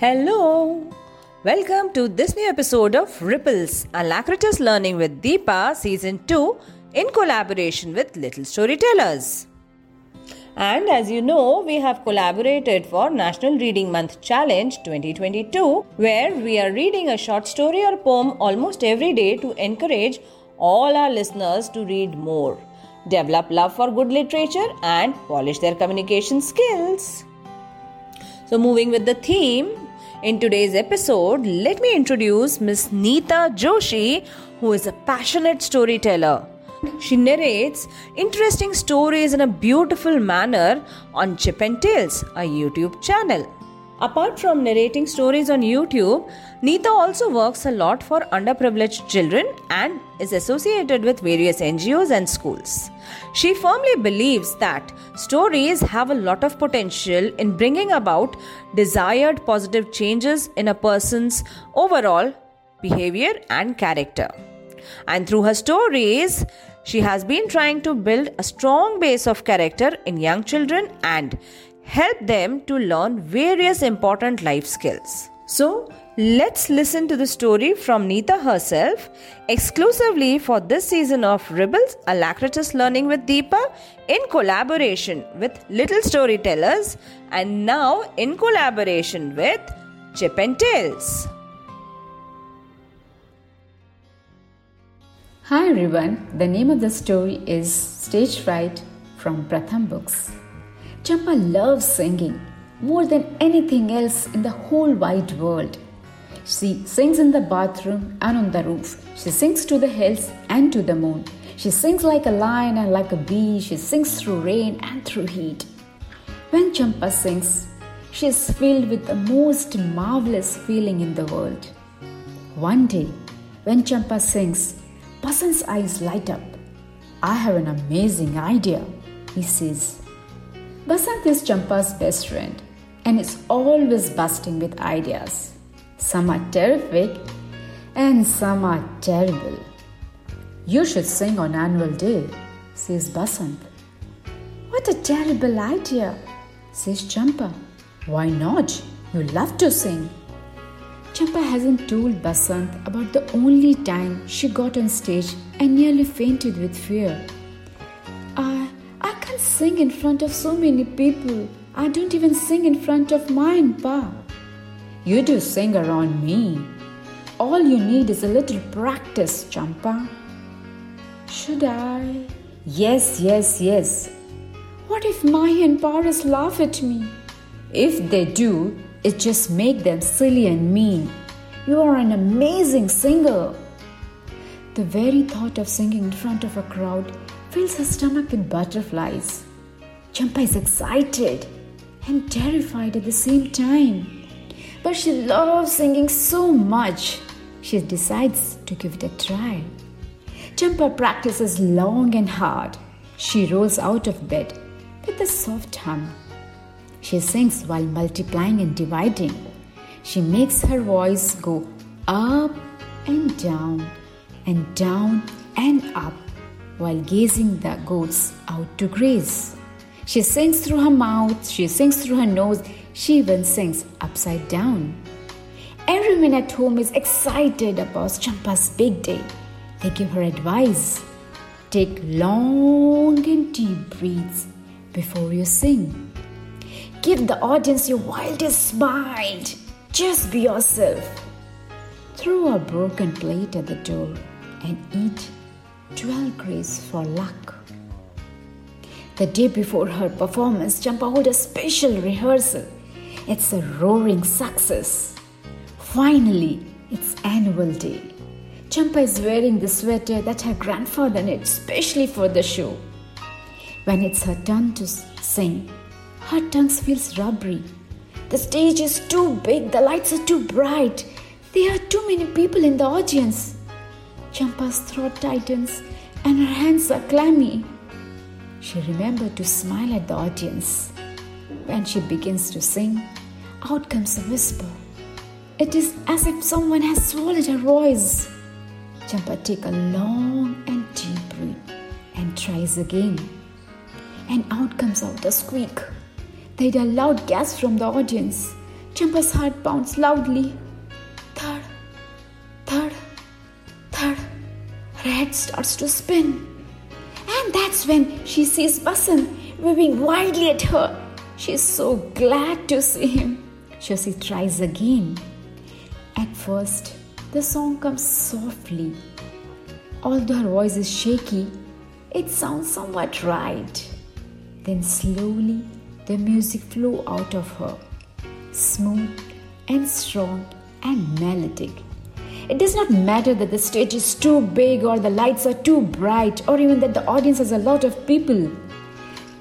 Hello! Welcome to this new episode of Ripples, Alacritus Learning with Deepa Season 2 in collaboration with Little Storytellers. And as you know, we have collaborated for National Reading Month Challenge 2022, where we are reading a short story or poem almost every day to encourage all our listeners to read more, develop love for good literature, and polish their communication skills. So, moving with the theme, in today's episode, let me introduce Miss Neeta Joshi, who is a passionate storyteller. She narrates interesting stories in a beautiful manner on Chip and Tales, a YouTube channel. Apart from narrating stories on YouTube, Neeta also works a lot for underprivileged children and is associated with various NGOs and schools. She firmly believes that stories have a lot of potential in bringing about desired positive changes in a person's overall behavior and character. And through her stories, she has been trying to build a strong base of character in young children and help them to learn various important life skills. So, let's listen to the story from Neeta herself exclusively for this season of Ripples Alacritus Learning with Deepa in collaboration with Little Storytellers and now in collaboration with Chip and Tales. Hi everyone, the name of the story is Stage Fright from Pratham Books. Champa loves singing more than anything else in the whole wide world. She sings in the bathroom and on the roof. She sings to the hills and to the moon. She sings like a lion and like a bee. She sings through rain and through heat. When Champa sings, she is filled with the most marvelous feeling in the world. One day, when Champa sings, Basant's eyes light up. I have an amazing idea, he says. Basant is Champa's best friend and is always busting with ideas. Some are terrific and some are terrible. You should sing on annual day, says Basant. What a terrible idea, says Champa. Why not? You love to sing. Champa hasn't told Basant about the only time she got on stage and nearly fainted with fear sing in front of so many people. I don't even sing in front of mine, Pa. You do sing around me. All you need is a little practice, Champa. Should I? Yes, yes, yes. What if Mahi and laugh at me? If they do, it just make them silly and mean. You are an amazing singer. The very thought of singing in front of a crowd fills her stomach with butterflies. Champa is excited and terrified at the same time. But she loves singing so much, she decides to give it a try. Champa practices long and hard. She rolls out of bed with a soft hum. She sings while multiplying and dividing. She makes her voice go up and down and down and up while gazing the goats out to graze. She sings through her mouth, she sings through her nose, she even sings upside down. Everyone at home is excited about Champa's big day. They give her advice. Take long and deep breaths before you sing. Give the audience your wildest smile. Just be yourself. Throw a broken plate at the door and eat 12 grace for luck. The day before her performance, Champa held a special rehearsal. It's a roaring success. Finally, it's annual day. Champa is wearing the sweater that her grandfather knit specially for the show. When it's her turn to sing, her tongue feels rubbery. The stage is too big, the lights are too bright. There are too many people in the audience. Champa's throat tightens and her hands are clammy. She remembered to smile at the audience. When she begins to sing, out comes a whisper. It is as if someone has swallowed her voice. Champa takes a long and deep breath and tries again. And out comes out a squeak. There is a loud gasp from the audience. Champa's heart pounds loudly. Head starts to spin. And that's when she sees Basant waving wildly at her. She is so glad to see him. She tries again. At first, the song comes softly. Although her voice is shaky, it sounds somewhat right. Then slowly the music flow out of her, smooth and strong and melodic. It does not matter that the stage is too big or the lights are too bright or even that the audience has a lot of people.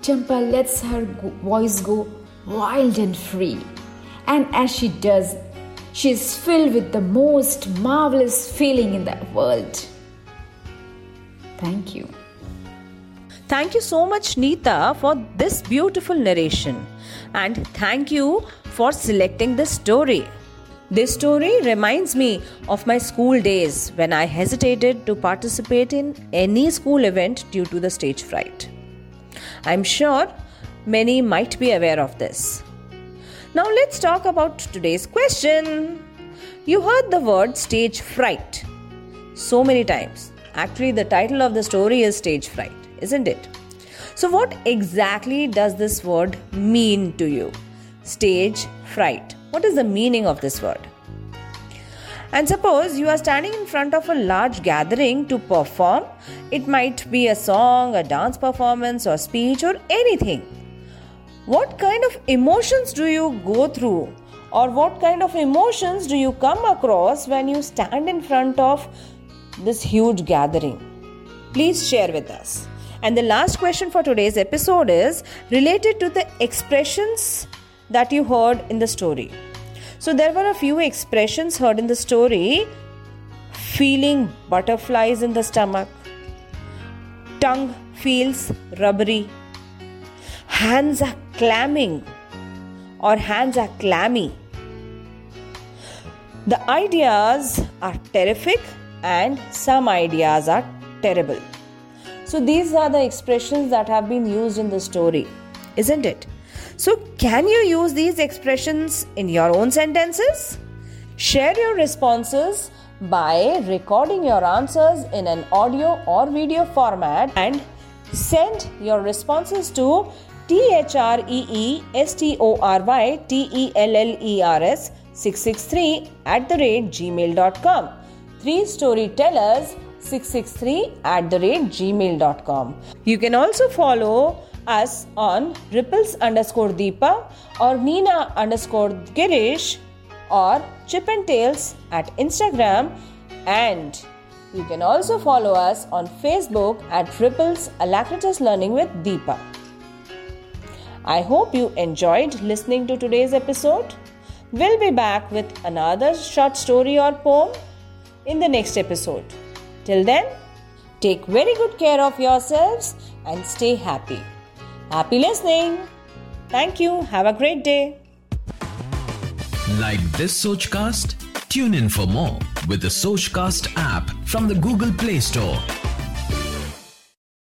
Champa lets her voice go wild and free. And as she does, she is filled with the most marvelous feeling in the world. Thank you. Thank you so much, Neeta, for this beautiful narration. And thank you for selecting this story. This story reminds me of my school days when I hesitated to participate in any school event due to the stage fright. I'm sure many might be aware of this. Now let's talk about today's question. You heard the word stage fright so many times. Actually, the title of the story is Stage Fright isn't it? So, what exactly does this word mean to you? Stage fright. What is the meaning of this word? And suppose you are standing in front of a large gathering to perform. It might be a song, a dance performance, or speech, or anything. What kind of emotions do you go through? Or what kind of emotions do you come across when you stand in front of this huge gathering? Please share with us. And the last question for today's episode is related to the expressions that you heard in the story. So, there were a few expressions heard in the story feeling butterflies in the stomach, tongue feels rubbery, hands are clamming or hands are clammy. The ideas are terrific and some ideas are terrible. So these are the expressions that have been used in the story, isn't it? So, can you use these expressions in your own sentences? Share your responses by recording your answers in an audio or video format and send your responses to threestorytellers 663 at the rate gmail.com. Three storytellers 663 at the rate gmail.com. You can also follow us on ripples underscore deepa or nina underscore girish or Chip and Tales at Instagram and you can also follow us on Facebook at Ripples Alacritus Learning with Deepa. I hope you enjoyed listening to today's episode. We'll be back with another short story or poem in the next episode. Till then, take very good care of yourselves and stay happy. Happy listening. Thank you. Have a great day. Like this Sochcast? Tune in for more with the Sochcast app from the Google Play Store.